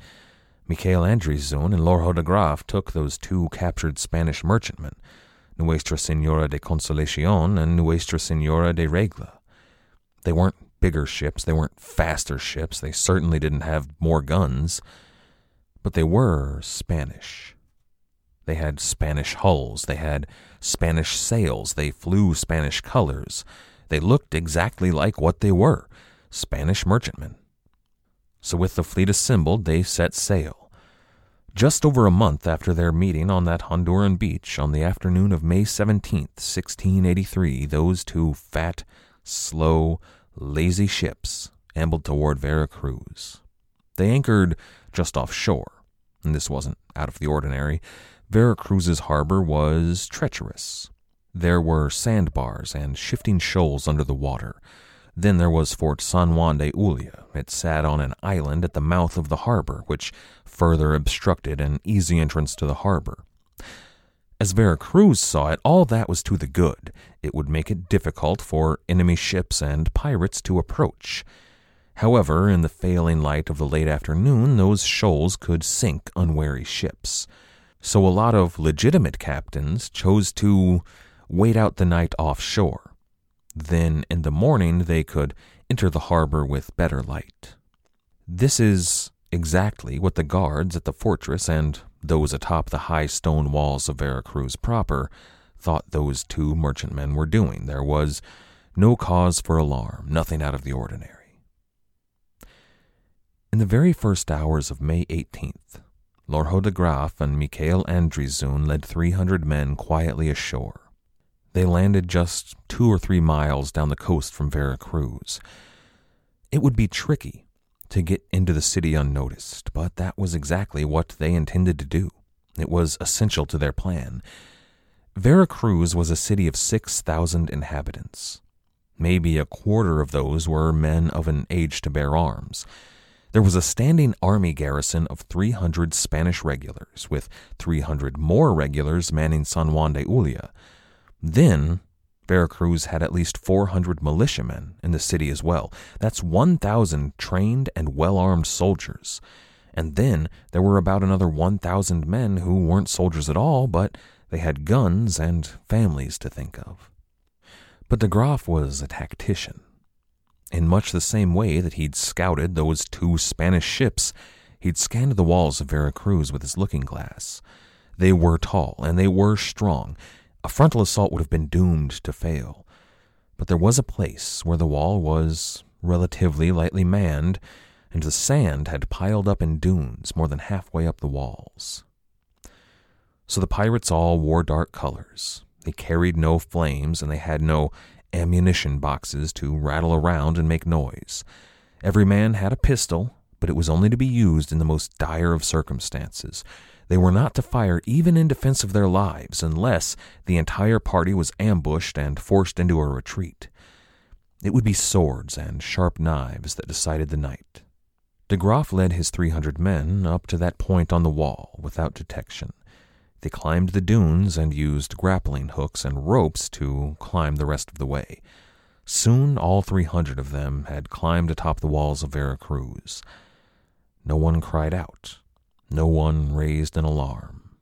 Mikhail Andrieszoon and Lorho de Graaf took those two captured Spanish merchantmen, Nuestra Senora de Consolacion and Nuestra Senora de Regla. They weren't bigger ships, they weren't faster ships, they certainly didn't have more guns but they were Spanish. They had Spanish hulls, they had Spanish sails, they flew Spanish colors. They looked exactly like what they were Spanish merchantmen. So, with the fleet assembled, they set sail. Just over a month after their meeting on that Honduran beach on the afternoon of May 17th, 1683, those two fat, slow, lazy ships ambled toward Vera Cruz. They anchored just offshore, and this wasn't out of the ordinary. Vera Cruz's harbor was treacherous. There were sandbars and shifting shoals under the water. Then there was Fort San Juan de Ulua. It sat on an island at the mouth of the harbor, which further obstructed an easy entrance to the harbor. As Vera Cruz saw it, all that was to the good. It would make it difficult for enemy ships and pirates to approach. However, in the failing light of the late afternoon, those shoals could sink unwary ships. So a lot of legitimate captains chose to wait out the night offshore. Then in the morning they could enter the harbor with better light. This is exactly what the guards at the fortress and those atop the high stone walls of Vera Cruz proper thought those two merchantmen were doing. There was no cause for alarm, nothing out of the ordinary. In the very first hours of May 18th, Lorho de Graaf and Mikhail Andrieszoon led 300 men quietly ashore. They landed just two or three miles down the coast from Vera Cruz. It would be tricky to get into the city unnoticed, but that was exactly what they intended to do. It was essential to their plan. Vera Cruz was a city of 6,000 inhabitants. Maybe a quarter of those were men of an age to bear arms. There was a standing army garrison of 300 Spanish regulars, with 300 more regulars manning San Juan de Ulua. Then, Veracruz had at least 400 militiamen in the city as well. That's 1,000 trained and well armed soldiers. And then there were about another 1,000 men who weren't soldiers at all, but they had guns and families to think of. But de Graaf was a tactician. In much the same way that he'd scouted those two Spanish ships, he'd scanned the walls of Vera Cruz with his looking glass. They were tall and they were strong. A frontal assault would have been doomed to fail. But there was a place where the wall was relatively lightly manned, and the sand had piled up in dunes more than halfway up the walls. So the pirates all wore dark colors. They carried no flames, and they had no ammunition boxes to rattle around and make noise. Every man had a pistol, but it was only to be used in the most dire of circumstances. They were not to fire even in defense of their lives unless the entire party was ambushed and forced into a retreat. It would be swords and sharp knives that decided the night. De Graaf led his 300 men up to that point on the wall without detection. They climbed the dunes and used grappling hooks and ropes to climb the rest of the way. Soon all 300 of them had climbed atop the walls of Vera Cruz. No one cried out. No one raised an alarm.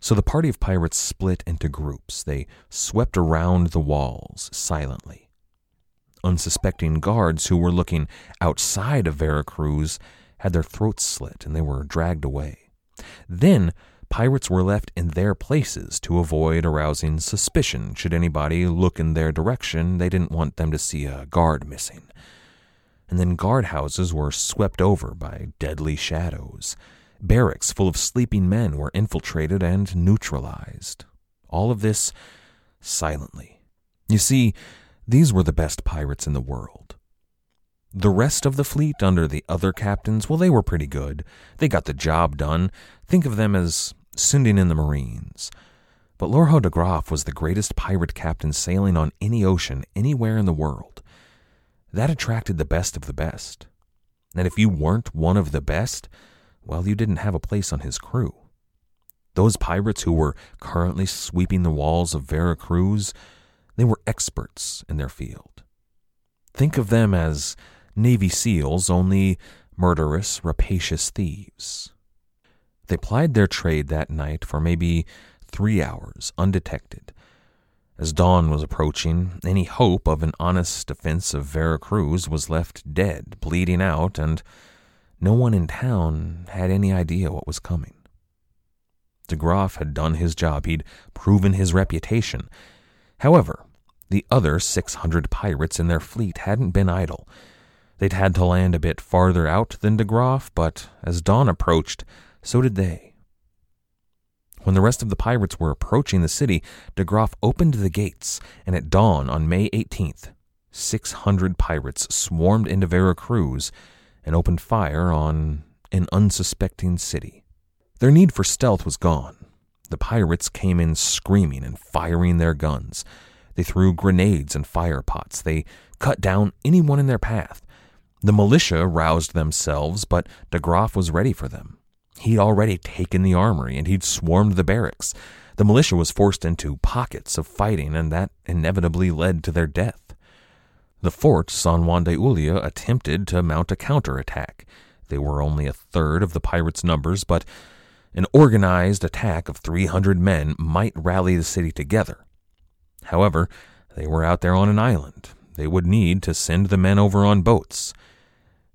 So the party of pirates split into groups. They swept around the walls silently. Unsuspecting guards who were looking outside of Vera Cruz had their throats slit and they were dragged away. Then pirates were left in their places to avoid arousing suspicion should anybody look in their direction they didn't want them to see a guard missing. And then guardhouses were swept over by deadly shadows. Barracks full of sleeping men were infiltrated and neutralized. All of this silently. You see, these were the best pirates in the world. The rest of the fleet under the other captains, well, they were pretty good. They got the job done. Think of them as sending in the Marines. But Lorho de Graaf was the greatest pirate captain sailing on any ocean anywhere in the world. That attracted the best of the best. And if you weren't one of the best, well, you didn't have a place on his crew. Those pirates who were currently sweeping the walls of Vera Cruz, they were experts in their field. Think of them as Navy SEALs, only murderous, rapacious thieves. They plied their trade that night for maybe three hours, undetected. As dawn was approaching, any hope of an honest defense of Vera Cruz was left dead, bleeding out, and no one in town had any idea what was coming. De Graaf had done his job, he'd proven his reputation. However, the other 600 pirates in their fleet hadn't been idle. They'd had to land a bit farther out than De Graaf, but as dawn approached, so did they. When the rest of the pirates were approaching the city, de Graaf opened the gates, and at dawn on May 18th, 600 pirates swarmed into Vera Cruz and opened fire on an unsuspecting city. Their need for stealth was gone. The pirates came in screaming and firing their guns. They threw grenades and fire pots. They cut down anyone in their path. The militia roused themselves, but de Graaf was ready for them. He'd already taken the armory and he'd swarmed the barracks. The militia was forced into pockets of fighting, and that inevitably led to their death. The fort, San Juan de Ulua, attempted to mount a counterattack. They were only a third of the pirates' numbers, but an organized attack of 300 men might rally the city together. However, they were out there on an island. They would need to send the men over on boats.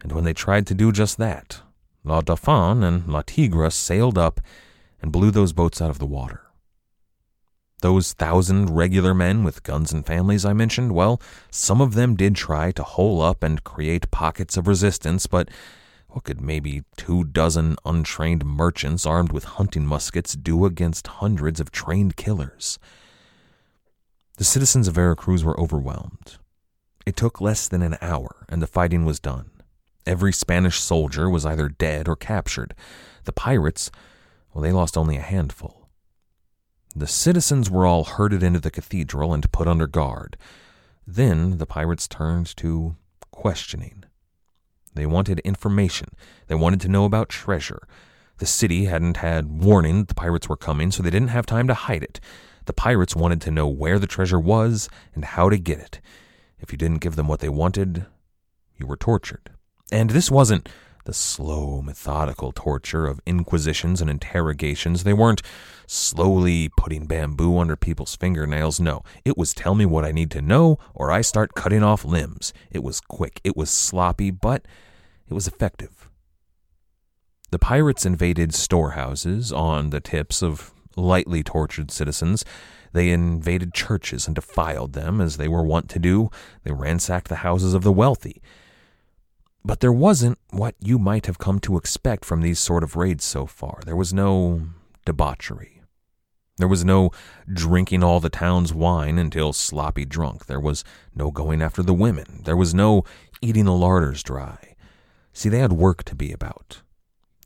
And when they tried to do just that, La Dauphine and La Tigre sailed up and blew those boats out of the water. Those thousand regular men with guns and families I mentioned, well, some of them did try to hole up and create pockets of resistance, but what could maybe two dozen untrained merchants armed with hunting muskets do against hundreds of trained killers? The citizens of Veracruz were overwhelmed. It took less than an hour, and the fighting was done. Every Spanish soldier was either dead or captured. The pirates, well, they lost only a handful. The citizens were all herded into the cathedral and put under guard. Then the pirates turned to questioning. They wanted information. They wanted to know about treasure. The city hadn't had warning that the pirates were coming, so they didn't have time to hide it. The pirates wanted to know where the treasure was and how to get it. If you didn't give them what they wanted, you were tortured. And this wasn't the slow, methodical torture of inquisitions and interrogations. They weren't slowly putting bamboo under people's fingernails. No, it was tell me what I need to know or I start cutting off limbs. It was quick, it was sloppy, but it was effective. The pirates invaded storehouses on the tips of lightly tortured citizens. They invaded churches and defiled them, as they were wont to do. They ransacked the houses of the wealthy. But there wasn't what you might have come to expect from these sort of raids so far. There was no debauchery. There was no drinking all the town's wine until sloppy drunk. There was no going after the women. There was no eating the larders dry. See, they had work to be about.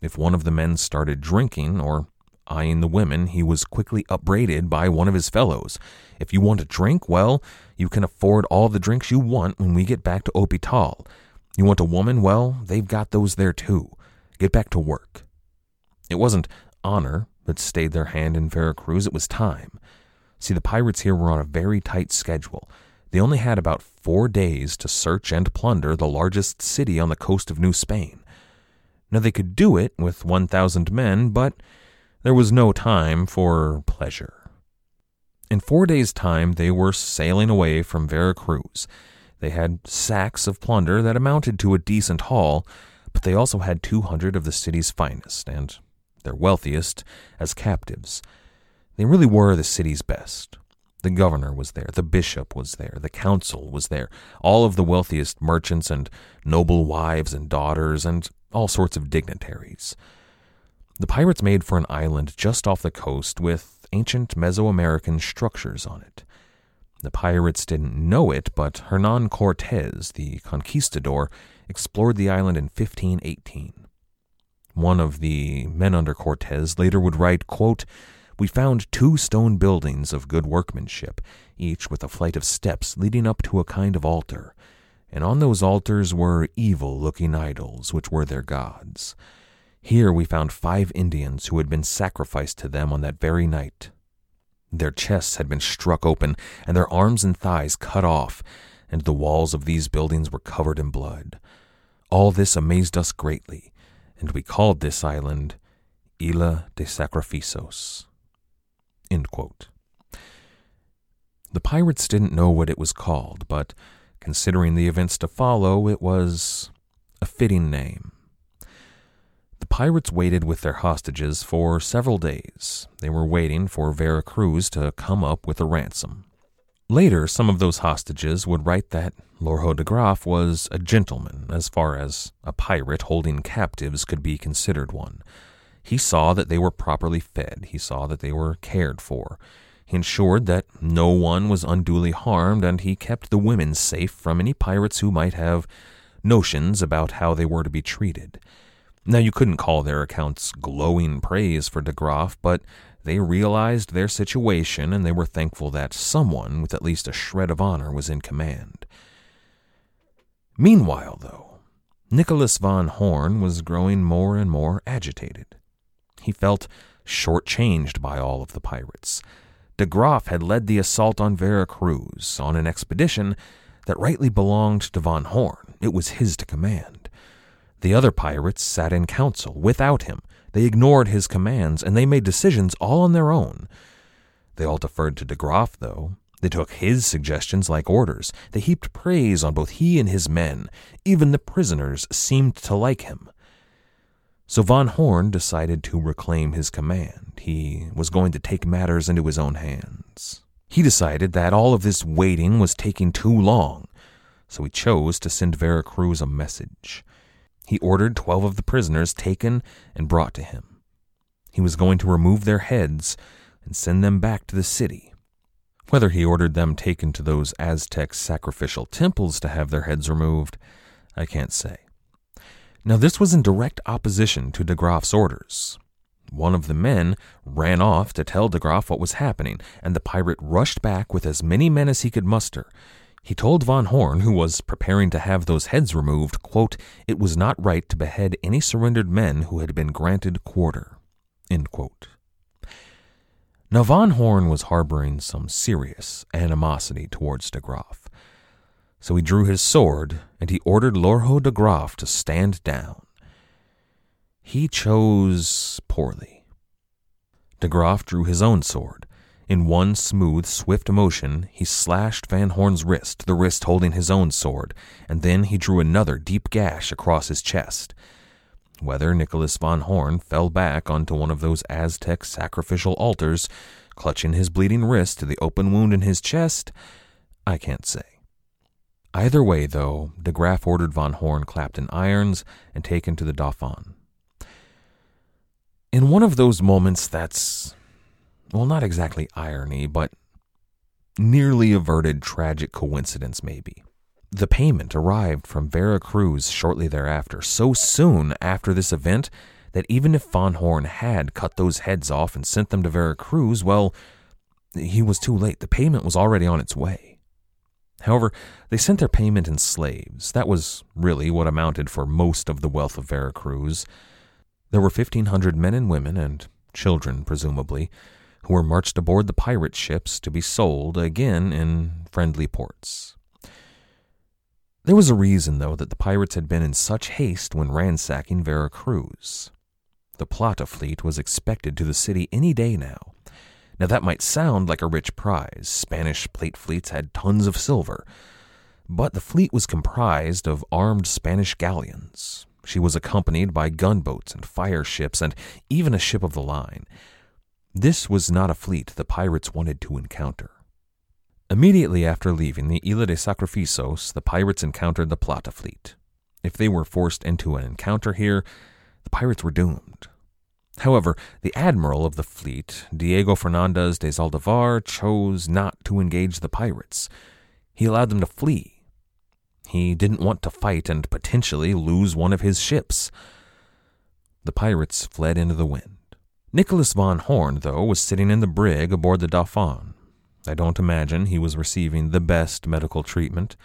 If one of the men started drinking or eyeing the women, he was quickly upbraided by one of his fellows. If you want a drink, well, you can afford all the drinks you want when we get back to Hopital. You want a woman? Well, they've got those there too. Get back to work. It wasn't honor that stayed their hand in Veracruz, it was time. See, the pirates here were on a very tight schedule. They only had about four days to search and plunder the largest city on the coast of New Spain. Now, they could do it with 1,000 men, but there was no time for pleasure. In four days' time, they were sailing away from Veracruz. They had sacks of plunder that amounted to a decent haul, but they also had 200 of the city's finest, and their wealthiest, as captives. They really were the city's best. The governor was there, the bishop was there, the council was there, all of the wealthiest merchants and noble wives and daughters, and all sorts of dignitaries. The pirates made for an island just off the coast with ancient Mesoamerican structures on it. The pirates didn't know it, but Hernan Cortez, the conquistador, explored the island in 1518. One of the men under Cortez later would write, quote, We found two stone buildings of good workmanship, each with a flight of steps leading up to a kind of altar, and on those altars were evil looking idols, which were their gods. Here we found five Indians who had been sacrificed to them on that very night. Their chests had been struck open, and their arms and thighs cut off, and the walls of these buildings were covered in blood. All this amazed us greatly, and we called this island Isla de Sacrificios. The pirates didn't know what it was called, but considering the events to follow, it was a fitting name. The pirates waited with their hostages for several days. They were waiting for Vera Cruz to come up with a ransom. Later, some of those hostages would write that Lorho de Graaf was a gentleman as far as a pirate holding captives could be considered one. He saw that they were properly fed, he saw that they were cared for. He ensured that no one was unduly harmed, and he kept the women safe from any pirates who might have notions about how they were to be treated. Now, you couldn't call their accounts glowing praise for de Graaf, but they realized their situation and they were thankful that someone with at least a shred of honor was in command. Meanwhile, though, Nicholas von Horn was growing more and more agitated. He felt shortchanged by all of the pirates. De Graaf had led the assault on Vera Cruz on an expedition that rightly belonged to von Horn. It was his to command. The other pirates sat in council without him. They ignored his commands, and they made decisions all on their own. They all deferred to de Graaf, though. They took his suggestions like orders. They heaped praise on both he and his men. Even the prisoners seemed to like him. So von Horn decided to reclaim his command. He was going to take matters into his own hands. He decided that all of this waiting was taking too long, so he chose to send Vera Cruz a message. He ordered twelve of the prisoners taken and brought to him. He was going to remove their heads and send them back to the city. Whether he ordered them taken to those Aztec sacrificial temples to have their heads removed, I can't say. Now, this was in direct opposition to de Graaf's orders. One of the men ran off to tell de Graaf what was happening, and the pirate rushed back with as many men as he could muster. He told von Horn, who was preparing to have those heads removed, quote, it was not right to behead any surrendered men who had been granted quarter. Now, von Horn was harboring some serious animosity towards de Graaf. So he drew his sword, and he ordered Lorho de Graaf to stand down. He chose poorly. De Graaf drew his own sword. In one smooth, swift motion, he slashed Van Horn's wrist, the wrist holding his own sword, and then he drew another deep gash across his chest. Whether Nicholas Van Horn fell back onto one of those Aztec sacrificial altars, clutching his bleeding wrist to the open wound in his chest, I can't say. Either way, though, de Graaf ordered von Horn clapped in irons and taken to the Dauphin. In one of those moments that's, well, not exactly irony, but nearly averted tragic coincidence, maybe. The payment arrived from Vera Cruz shortly thereafter, so soon after this event that even if Von Horn had cut those heads off and sent them to Vera Cruz, well, he was too late. The payment was already on its way. However, they sent their payment in slaves. That was really what amounted for most of the wealth of Vera Cruz. There were 1,500 men and women, and children, presumably, who were marched aboard the pirate ships to be sold again in friendly ports. There was a reason, though, that the pirates had been in such haste when ransacking Vera Cruz. The Plata fleet was expected to the city any day now, now, that might sound like a rich prize. Spanish plate fleets had tons of silver. But the fleet was comprised of armed Spanish galleons. She was accompanied by gunboats and fire ships and even a ship of the line. This was not a fleet the pirates wanted to encounter. Immediately after leaving the Isla de Sacrificios, the pirates encountered the Plata fleet. If they were forced into an encounter here, the pirates were doomed. However, the admiral of the fleet, Diego Fernandez de Zaldivar, chose not to engage the pirates. He allowed them to flee. He didn't want to fight and potentially lose one of his ships. The pirates fled into the wind. Nicholas von Horn, though, was sitting in the brig aboard the Dauphin. I don't imagine he was receiving the best medical treatment,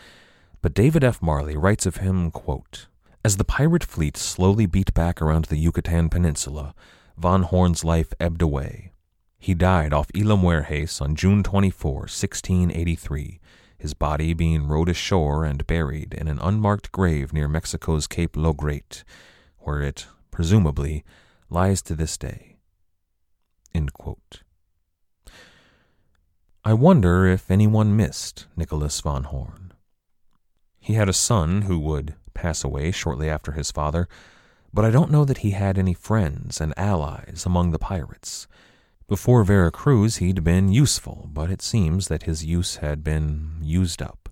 but David F. Marley writes of him, quote, As the pirate fleet slowly beat back around the Yucatan Peninsula, von Horn's life ebbed away. He died off Isla Mujeres on June 24, 1683, his body being rowed ashore and buried in an unmarked grave near Mexico's Cape Lo Grate, where it, presumably, lies to this day. I wonder if anyone missed Nicholas von Horn. He had a son who would pass away shortly after his father, but I don't know that he had any friends and allies among the pirates. Before Vera Cruz, he'd been useful, but it seems that his use had been used up.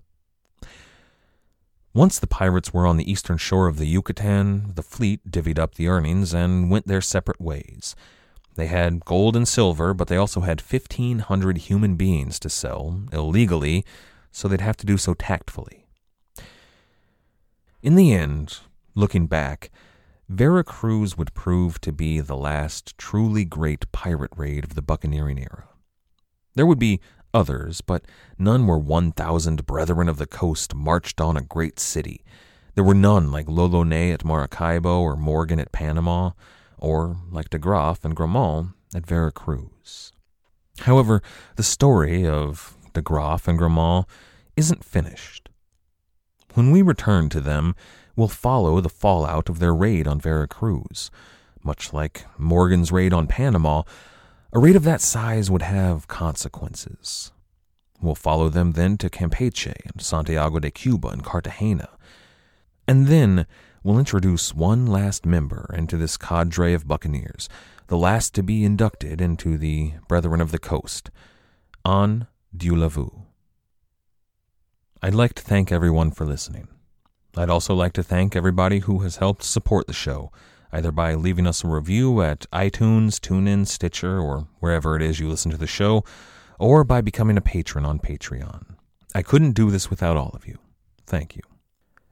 Once the pirates were on the eastern shore of the Yucatan, the fleet divvied up the earnings and went their separate ways. They had gold and silver, but they also had 1,500 human beings to sell, illegally, so they'd have to do so tactfully. In the end, looking back, Veracruz would prove to be the last truly great pirate raid of the buccaneering era. There would be others, but none were 1,000 brethren of the coast marched on a great city. There were none like l'Olonnais at Maracaibo or Morgan at Panama, or like de Graaf and Gramont at Veracruz. However, the story of de Graaf and Gramont isn't finished. When we return to them, we'll follow the fallout of their raid on Veracruz. Much like Morgan's raid on Panama, a raid of that size would have consequences. We'll follow them then to Campeche and Santiago de Cuba and Cartagena. And then we'll introduce one last member into this cadre of buccaneers, the last to be inducted into the Brethren of the Coast, An Dieu la Vue. I'd like to thank everyone for listening. I'd also like to thank everybody who has helped support the show either by leaving us a review at iTunes, TuneIn, Stitcher, or wherever it is you listen to the show, or by becoming a patron on Patreon. I couldn't do this without all of you. Thank you.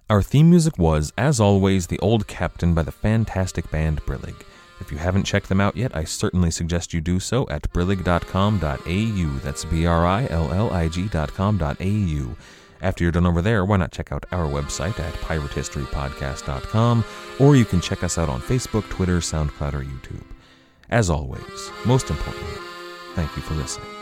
Our theme music was, as always, The Old Captain by the fantastic band Brillig. If you haven't checked them out yet, I certainly suggest you do so at brillig.com.au. That's B R I L L I G.com.au. After you're done over there, why not check out our website at piratehistorypodcast.com, or you can check us out on Facebook, Twitter, SoundCloud, or YouTube. As always, most importantly, thank you for listening.